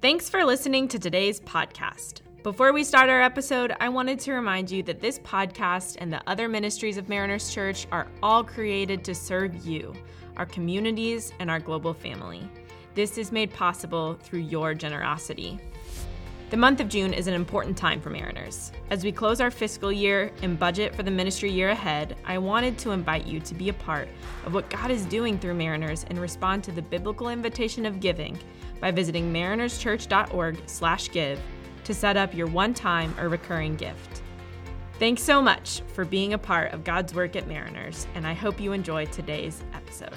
Thanks for listening to today's podcast. Before we start our episode, I wanted to remind you that this podcast and the other ministries of Mariners Church are all created to serve you, our communities, and our global family. This is made possible through your generosity. The month of June is an important time for Mariners. As we close our fiscal year and budget for the ministry year ahead, I wanted to invite you to be a part of what God is doing through Mariners and respond to the biblical invitation of giving by visiting marinerschurch.org/give to set up your one-time or recurring gift. Thanks so much for being a part of God's work at Mariners, and I hope you enjoy today's episode.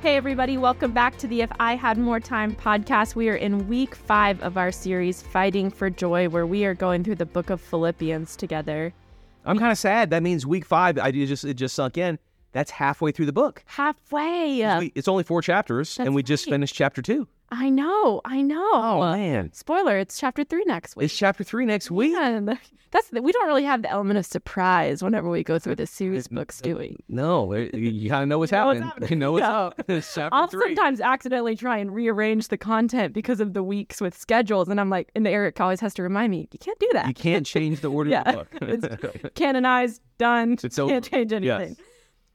Hey, everybody, welcome back to the If I Had More Time podcast. We are in week five of our series, Fighting for Joy, where we are going through the book of Philippians together. I'm kind of sad. That means week five. I just it just sunk in. That's halfway through the book. Halfway. It's only four chapters, That's and we just right. finished chapter two. I know, I know. Oh man, Spoiler, it's chapter three next week. it's chapter three next week. That's we don't really have the element of surprise whenever we go through the series It- books, do we? No, you kind of know what's You know what's happening. happening. You know what's No. it's chapter I'll three. sometimes accidentally try and rearrange the content because of the weeks with schedules, and I'm like, and Eric always has to remind me, you can't do that. You can't change the order Yeah, of the book. it's Canonized, done. It's over. Can't change anything. Yes.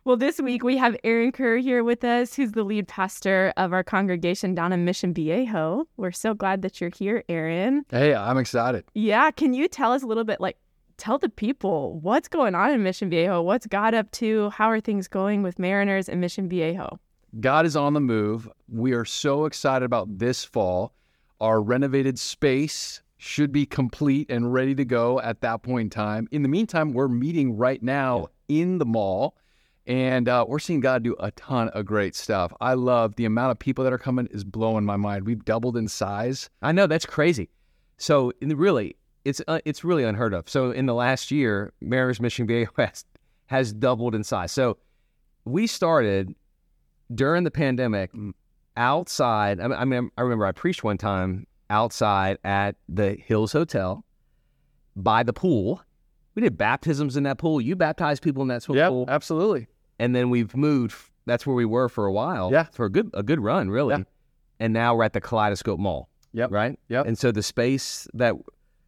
Well, this week we have Erin Kerr here with us, who's the lead pastor of our congregation down in Mission Viejo. We're so glad that you're here, Erin. Hey, I'm excited. Yeah, can you tell us a little bit, like, tell the people what's going on in Mission Viejo? What's God up to? How are things going with Mariners and Mission Viejo? God is on the move. We are so excited about this fall. Our renovated space should be complete and ready to go at that point in time. In the meantime, we're meeting right now in the mall and uh, we're seeing God do a ton of great stuff. I love the amount of people that are coming is blowing my mind. We've doubled in size. I know that's crazy. So in the- really, it's uh, it's really unheard of. So in the last year, Mariners Mission Viejo has, has doubled in size. So we started during the pandemic outside. I mean, I mean, I remember I preached one time outside at the Hills Hotel by the pool. We did baptisms in that pool. You baptized people in that swimming pool, absolutely. And then we've moved. That's where we were for a while. Yeah. for a good a good run, really. Yeah. And now we're at the Kaleidoscope Mall Yep. right? Yep. And so the space that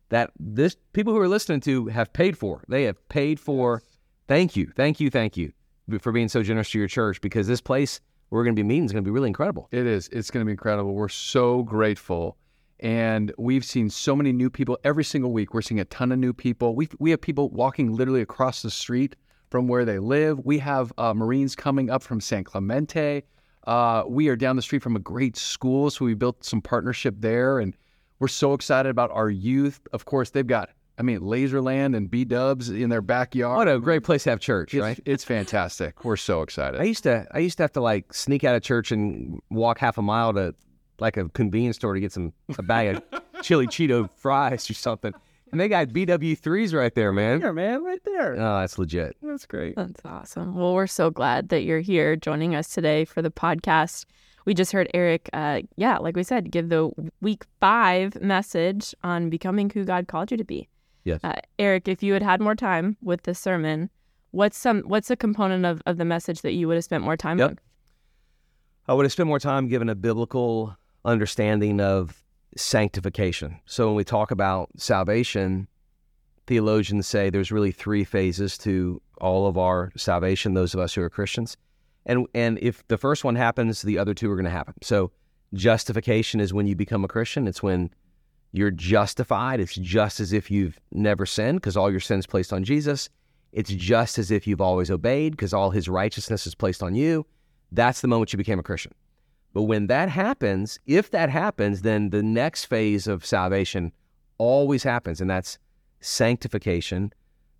that this people who are listening to have paid for, they have paid for. Thank you, thank you, thank you for being so generous to your church because this place we're going to be meeting is going to be really incredible. It is. It's going to be incredible. We're so grateful. And we've seen so many new people every single week. We're seeing a ton of new people. We, we have people walking literally across the street from where they live. We have uh, Marines coming up from San Clemente. Uh, we are down the street from a great school. So we built some partnership there. And we're so excited about our youth. Of course, they've got, I mean, Laserland and B Dubs in their backyard. What a great place to have church, it's, right? it's fantastic. We're so excited. I used to I used to have to like sneak out of church and walk half a mile to like a convenience store to get some a bag of chili Cheeto fries or something. And they got BW threes right there, man. Here, man, right there. Oh, that's legit. That's great. That's awesome. Well, we're so glad that you're here joining us today for the podcast. We just heard Eric, uh, yeah, like we said, give the week five message on becoming who God called you to be. Yes. Uh, Eric, if you had had more time with the sermon, what's some what's a component of, of the message that you would have spent more time Yep. on? I would have spent more time given a biblical understanding of sanctification. So when we talk about salvation, theologians say there's really three phases to all of our salvation, those of us who are Christians. And and if the first one happens, the other two are going to happen. So justification is when you become a Christian. It's when you're justified. It's just as if you've never sinned because all your sins placed on Jesus. It's just as if you've always obeyed because all his righteousness is placed on you. That's the moment you became a Christian. But when that happens, if that happens, then the next phase of salvation always happens, and that's sanctification,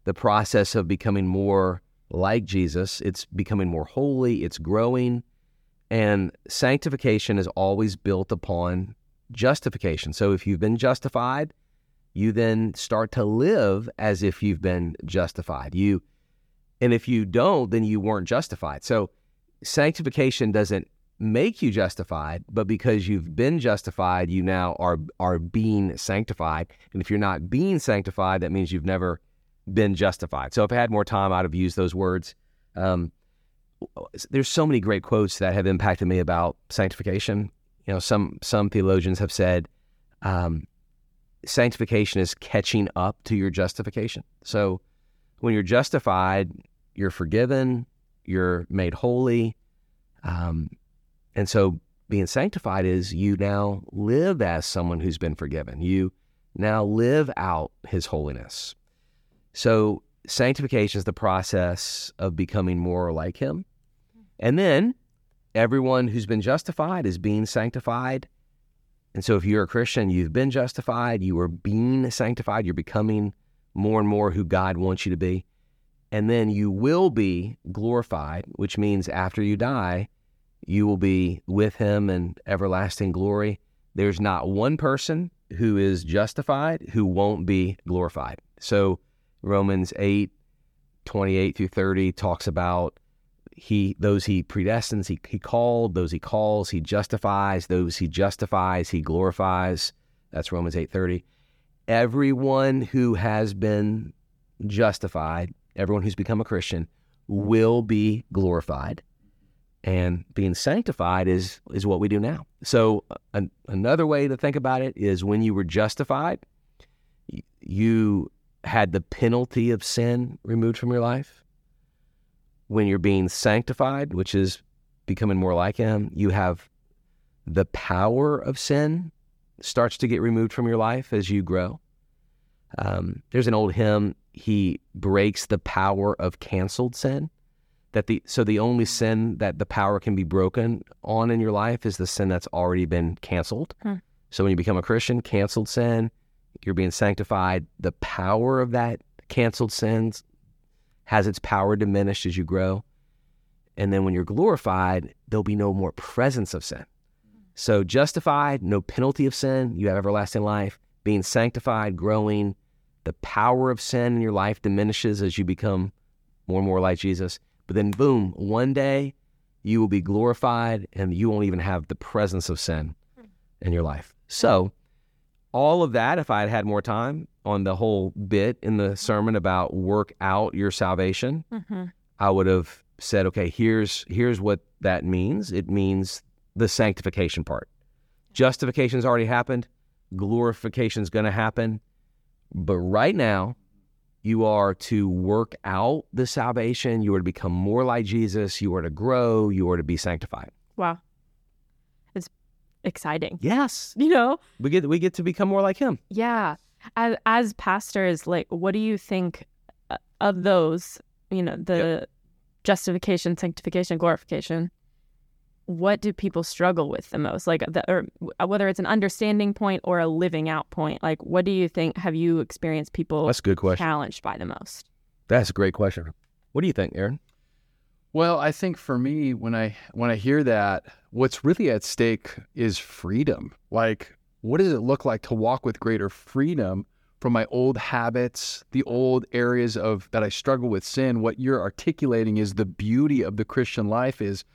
the process of becoming more like Jesus. It's becoming more holy, it's growing. And sanctification is always built upon justification. So if you've been justified, you then start to live as if you've been justified. You and if you don't, then you weren't justified. So sanctification doesn't make you justified, but because you've been justified, you now are are being sanctified. And if you're not being sanctified, that means you've never been justified. So if I had more time, I'd have used those words. Um, there's so many great quotes that have impacted me about sanctification. You know, some some theologians have said um, sanctification is catching up to your justification. So when you're justified, you're forgiven, you're made holy, um, and so being sanctified is you now live as someone who's been forgiven. You now live out His holiness. So sanctification is the process of becoming more like Him, and then everyone who's been justified is being sanctified. And so, if you're a Christian, you've been justified, you are being sanctified, you're becoming more and more who God wants you to be. And then you will be glorified, which means after you die, you will be with Him in everlasting glory. There's not one person who is justified who won't be glorified. So, Romans 8, 28 through 30 talks about he those he predestines he, he called those he calls he justifies those he justifies he glorifies that's romans 8.30 everyone who has been justified everyone who's become a christian will be glorified and being sanctified is is what we do now so an, another way to think about it is when you were justified you had the penalty of sin removed from your life when you're being sanctified, which is becoming more like Him, you have the power of sin starts to get removed from your life as you grow. Um, there's an old hymn. He breaks the power of canceled sin. That the so the only sin that the power can be broken on in your life is the sin that's already been canceled. Hmm. So when you become a Christian, canceled sin, you're being sanctified. The power of that canceled sins has its power diminished as you grow. And then when you're glorified, there'll be no more presence of sin. So, justified, no penalty of sin, you have everlasting life. Being sanctified, growing, the power of sin in your life diminishes as you become more and more like Jesus. But then, boom, one day you will be glorified and you won't even have the presence of sin in your life. So, all of that, if I had had more time on the whole bit in the sermon about work out your salvation, mm-hmm. I would have said, okay, here's here's what that means. It means the sanctification part. Justification's already happened. Glorification's going to happen. But right now, you are to work out the salvation. You are to become more like Jesus. You are to grow. You are to be sanctified. Wow It's exciting. Yes. You know? We get we get to become more like him. Yeah. As as pastors, like what do you think uh, of those, you know, the yep. justification, sanctification, glorification? What do people struggle with the most? Like the, or uh, whether it's an understanding point or a living out point. Like what do you think have you experienced people That's a good question. challenged by the most? That's a great question. What do you think, Erin? Well, I think for me, when I when I hear that, what's really at stake is freedom. Like, what does it look like to walk with greater freedom from my old habits, the old areas of that I struggle with sin? What you're articulating is the beauty of the Christian life is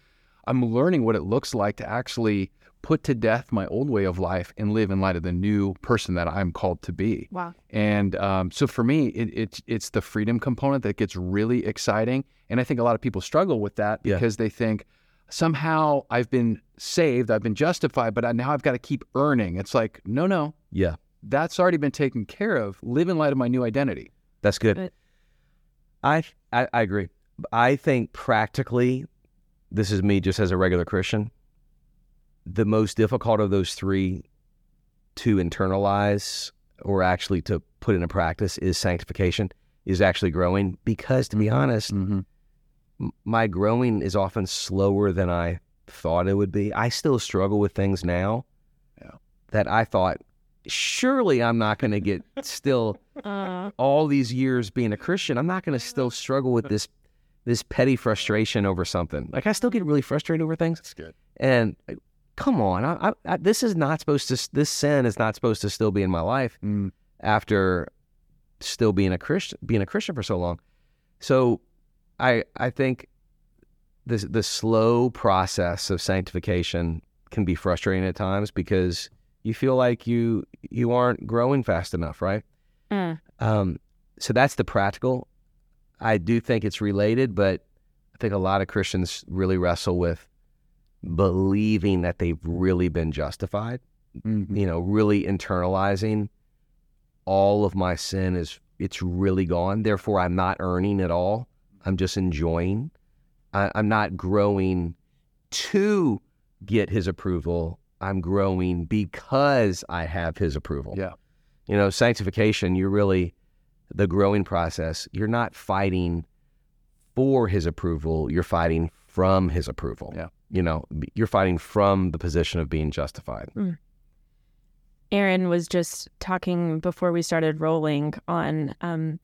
I'm learning what it looks like to actually put to death my old way of life and live in light of the new person that I'm called to be. Wow. And um, so for me, it, it, it's the freedom component that gets really exciting. And I think a lot of people struggle with that because yeah. they think somehow I've been saved, I've been justified, but now I've got to keep earning. It's like, no, no. Yeah. That's already been taken care of. Live in light of my new identity. That's good. But- I, I, I agree. I think practically, this is me just as a regular Christian the most difficult of those three to internalize or actually to put into practice is sanctification, is actually growing. Because to be mm-hmm. honest, mm-hmm. m- my growing is often slower than I thought it would be. I still struggle with things now yeah. that I thought, surely I'm not going to get still uh. all these years being a Christian. I'm not going to still struggle with this this petty frustration over something. Like I still get really frustrated over things. That's good. And come on, I, I, this is not supposed to. This sin is not supposed to still be in my life mm. after still being a Christian, being a Christian for so long. So, I I think the the slow process of sanctification can be frustrating at times because you feel like you you aren't growing fast enough, right? Mm. Um, so that's the practical. I do think it's related, but I think a lot of Christians really wrestle with believing that they've really been justified, Mhm. you know, really internalizing all of my sin is it's really gone. Therefore, I'm not earning at all. I'm just enjoying. I, I'm not growing to get his approval. I'm growing because I have his approval. Yeah. You know, sanctification, you're really the growing process. You're not fighting for his approval, you're fighting from his approval. Yeah. You know, you're fighting from the position of being justified. Erin was just talking before we started rolling on um,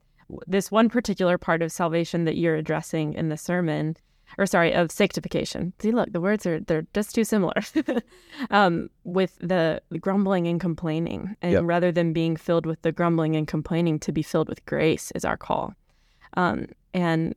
this one particular part of salvation that you're addressing in the sermon, or sorry, of sanctification. See, look, the words are they're just too similar. um, with the grumbling and complaining, and Yep. rather than being filled with the grumbling and complaining, to be filled with grace is our call. Um, and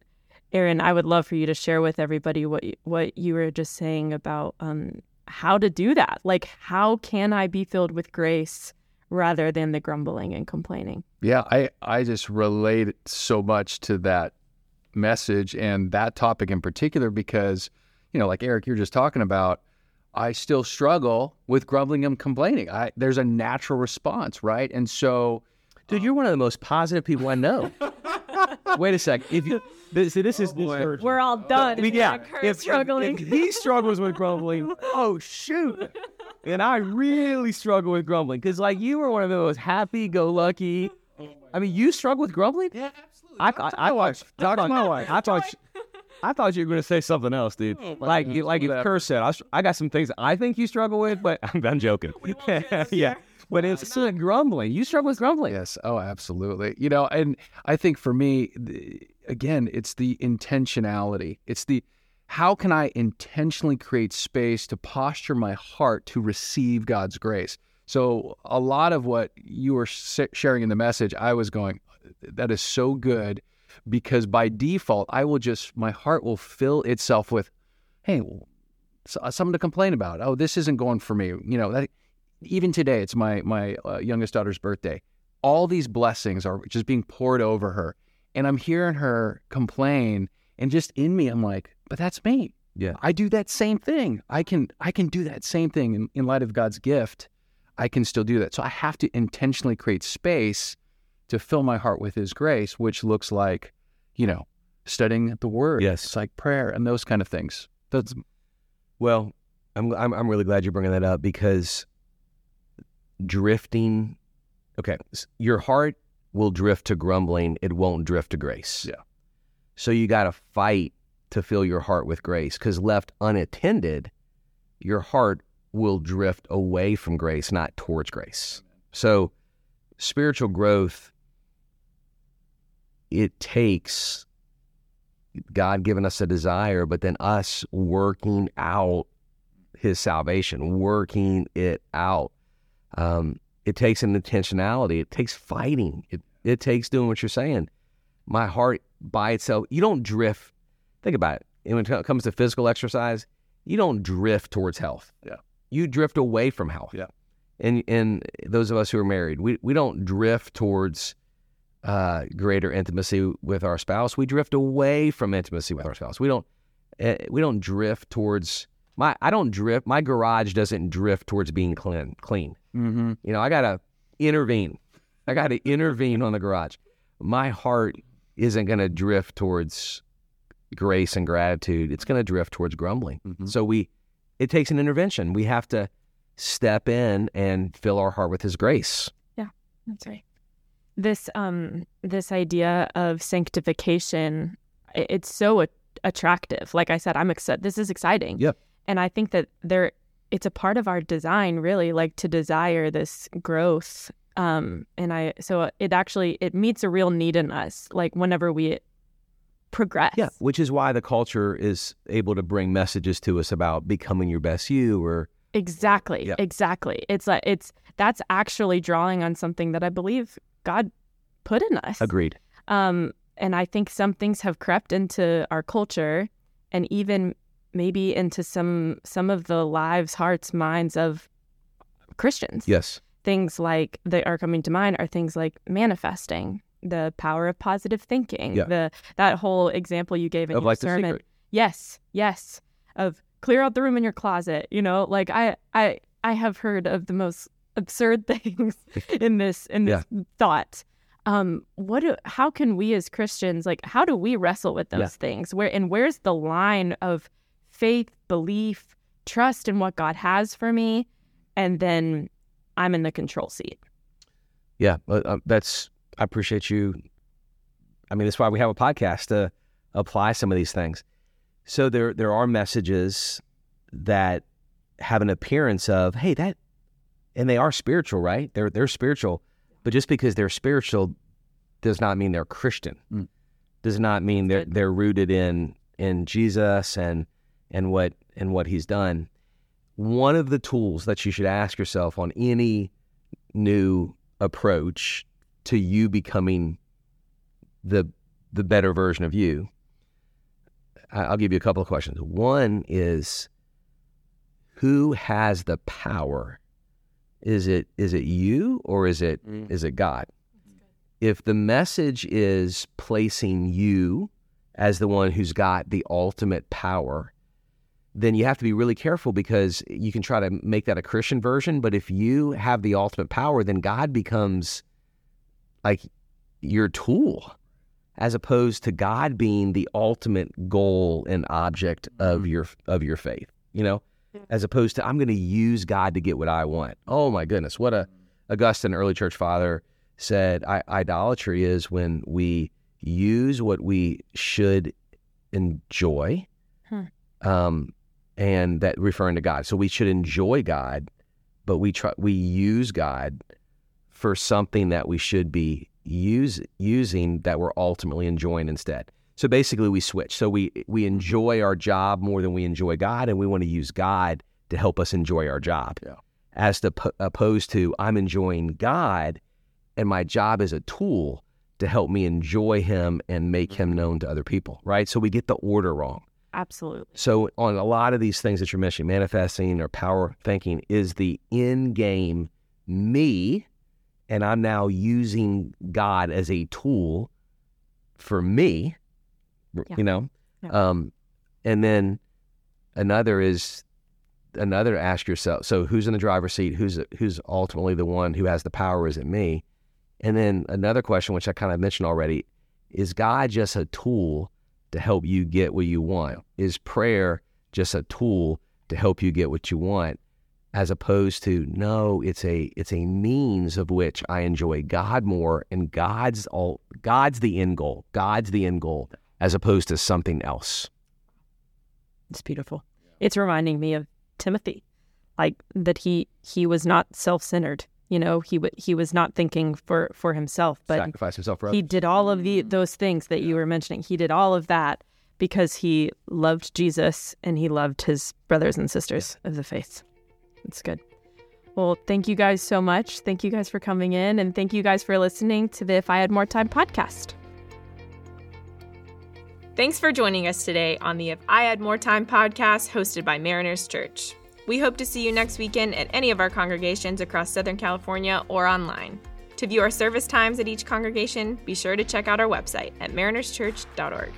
Erin, I would love for you to share with everybody what you, what you were just saying about um, how to do that. Like, how can I be filled with grace rather than the grumbling and complaining? Yeah, I, I just relate so much to that message and that topic in particular because, you know, like Eric, you're just talking about, I still struggle with grumbling and complaining. I there's a natural response, right? And so Dude, you're one of the most positive people I know. Wait a sec. If you this, see, this is this hurts. We're all done. I mean, yeah. Kurt If, struggling. if he struggles with grumbling, oh shoot. And I really struggle with grumbling because, like, you were one of the most happy-go-lucky. Oh I mean, you struggle with grumbling. Yeah, absolutely. I, I, I, thought, Talk to my wife. I thought, I thought you were going to say something else, dude. Oh, like, you- like if Whatever. Kerr said, I, I got some things I think you struggle with, but I'm, I'm joking. yeah, but it's not grumbling. You struggle with grumbling. Yes. Oh, absolutely. You know, and I think for me, the, again, it's the intentionality. It's the how can I intentionally create space to posture my heart to receive God's grace? So, a lot of what you were sharing in the message, I was going, that is so good because by default, I will just, my heart will fill itself with, hey, well, something to complain about. Oh, this isn't going for me. You know, that even today, it's my my uh, youngest daughter's birthday. All these blessings are just being poured over her, and I'm hearing her complain, and just in me, I'm like, but that's me. Yeah. I do that same thing. I can I can do that same thing in, in light of God's gift. I can still do that. So I have to intentionally create space to fill my heart with His grace, which looks like, you know, studying the Word. Yes. it's like prayer and those kind of things. That's Well, I'm, I'm I'm really glad you're bringing that up because drifting. Okay, your heart will drift to grumbling; it won't drift to grace. Yeah. So you got to fight to fill your heart with grace, because left unattended, your heart will drift away from grace, not towards grace. So, spiritual growth. It takes God giving us a desire, but then us working out His salvation, working it out. Um, it takes an intentionality. It takes fighting. It it takes doing what you're saying. My heart by itself, you don't drift. Think about it. And when it comes to physical exercise, you don't drift towards health. Yeah. You drift away from health. Yeah. And and those of us who are married, we we don't drift towards uh, greater intimacy with our spouse. We drift away from intimacy with our spouse. We don't uh, we don't drift towards my I don't drift. My garage doesn't drift towards being clean. Clean. mm-hmm. You know, I gotta intervene. I gotta intervene on the garage. My heart isn't gonna drift towards grace and gratitude. It's gonna drift towards grumbling. Mhm. So we, it takes an intervention. We have to step in and fill our heart with His grace. Yeah, that's right. This um this idea of sanctification it's so a- attractive. Like I said, I'm excited. This is exciting. Yep. And I think that there, it's a part of our design, really, like to desire this growth. Um, and I so it actually it meets a real need in us. Like whenever we progress. Yeah, which is why the culture is able to bring messages to us about becoming your best you or Exactly. Yeah. Exactly. It's like it's that's actually drawing on something that I believe God put in us. agreed. Um, and I think some things have crept into our culture and even maybe into some some of the lives, hearts, minds of Christians. Yes. Things like that are coming to mind are things like manifesting, the power of positive thinking, Yeah. the that whole example you gave in Of your like sermon. Yes, yes. Of clear out the room in your closet. You know, like I I I have heard of the most absurd things in this in this yeah. thought. Um, what do, how can we as Christians like how do we wrestle with those yeah. things? Where and where's the line of faith, belief, trust in what God has for me, and then I'm in the control seat. Yeah, uh, that's I appreciate you. I mean, that's why we have a podcast to apply some of these things. So there there are messages that have an appearance of, hey, that and they are spiritual, right? They're they're spiritual, but just because they're spiritual does not mean they're Christian. Mm. Does not mean they're they're rooted in in Jesus and and what and what he's done. One of the tools that you should ask yourself on any new approach to you becoming the the better version of you. I'll give you a couple of questions. One is who has the power? Is it is it you or is it mm. is it God? If the message is placing you as the one who's got the ultimate power, then you have to be really careful because you can try to make that a Christian version. But if you have the ultimate power, then God becomes like your tool as opposed to God being the ultimate goal and object of mm-hmm. your of your faith, you know, as opposed to I'm going to use God to get what I want. Oh my goodness, what a Augustine, early church father, said I, idolatry is when we use what we should enjoy, hmm. um, and that referring to God. So we should enjoy God, but we try we use God for something that we should be use, using that we're ultimately enjoying instead. So basically, we switch. So we we enjoy our job more than we enjoy God, and we want to use God to help us enjoy our job, yeah. as to, opposed to I'm enjoying God, and my job is a tool to help me enjoy Him and make Him mm-hmm. known to other people. Right. So we get the order wrong. Absolutely. So on a lot of these things that you're mentioning, manifesting or power thinking is the end game me and I'm now using God as a tool for me, yeah. you know. Yeah. Um, and then another is another ask yourself so who's in the driver's seat? Who's who's ultimately the one who has the power? Is it me? And then another question which i kind of mentioned already is god just a tool to help you get what you want? Is prayer just a tool to help you get what you want? As opposed to no it's a it's a means of which i enjoy god more and god's all god's the end goal. God's the end goal as opposed to something else it's beautiful it's reminding me of timothy like that he he was not self-centered you know he w- he was not thinking for for himself but sacrifice himself for he did all of the mm-hmm. those things that you were mentioning he did all of that because he loved jesus and he loved his brothers and sisters yeah. of the faith it's good. Well, thank you guys so much. Thank you guys for coming in, and thank you guys for listening to the If I Had More Time podcast. Thanks for joining us today on the If I Had More Time podcast hosted by Mariners Church. We hope to see you next weekend at any of our congregations across Southern California or online. To view our service times at each congregation, be sure to check out our website at marinerschurch.org.